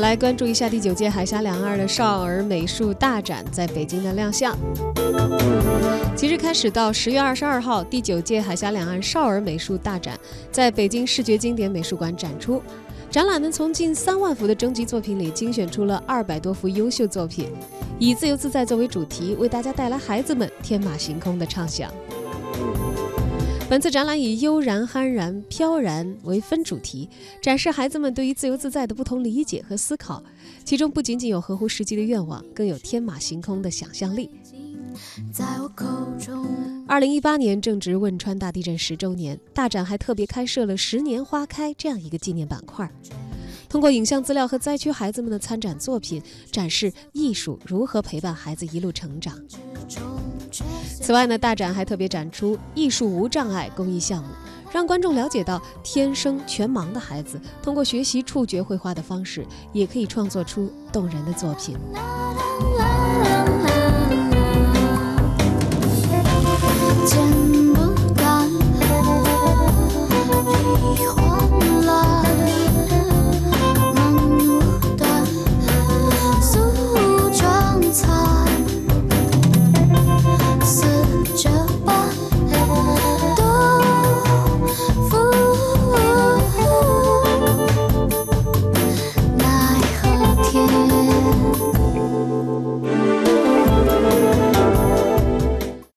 来关注一下第九届海峡两岸的少儿美术大展在北京的亮相。即日开始到十月二十二号，第九届海峡两岸少儿美术大展在北京视觉经典美术馆展出。展览呢，从近三万幅的征集作品里精选出了二百多幅优秀作品，以自由自在作为主题，为大家带来孩子们天马行空的畅想。本次展览以悠然、酣然、飘然为分主题，展示孩子们对于自由自在的不同理解和思考。其中不仅仅有合乎实际的愿望，更有天马行空的想象力。二零一八年正值汶川大地震十周年，大展还特别开设了“十年花开”这样一个纪念板块，通过影像资料和灾区孩子们的参展作品，展示艺术如何陪伴孩子一路成长。此外呢，大展还特别展出“艺术无障碍”公益项目，让观众了解到天生全盲的孩子通过学习触觉绘画的方式，也可以创作出动人的作品。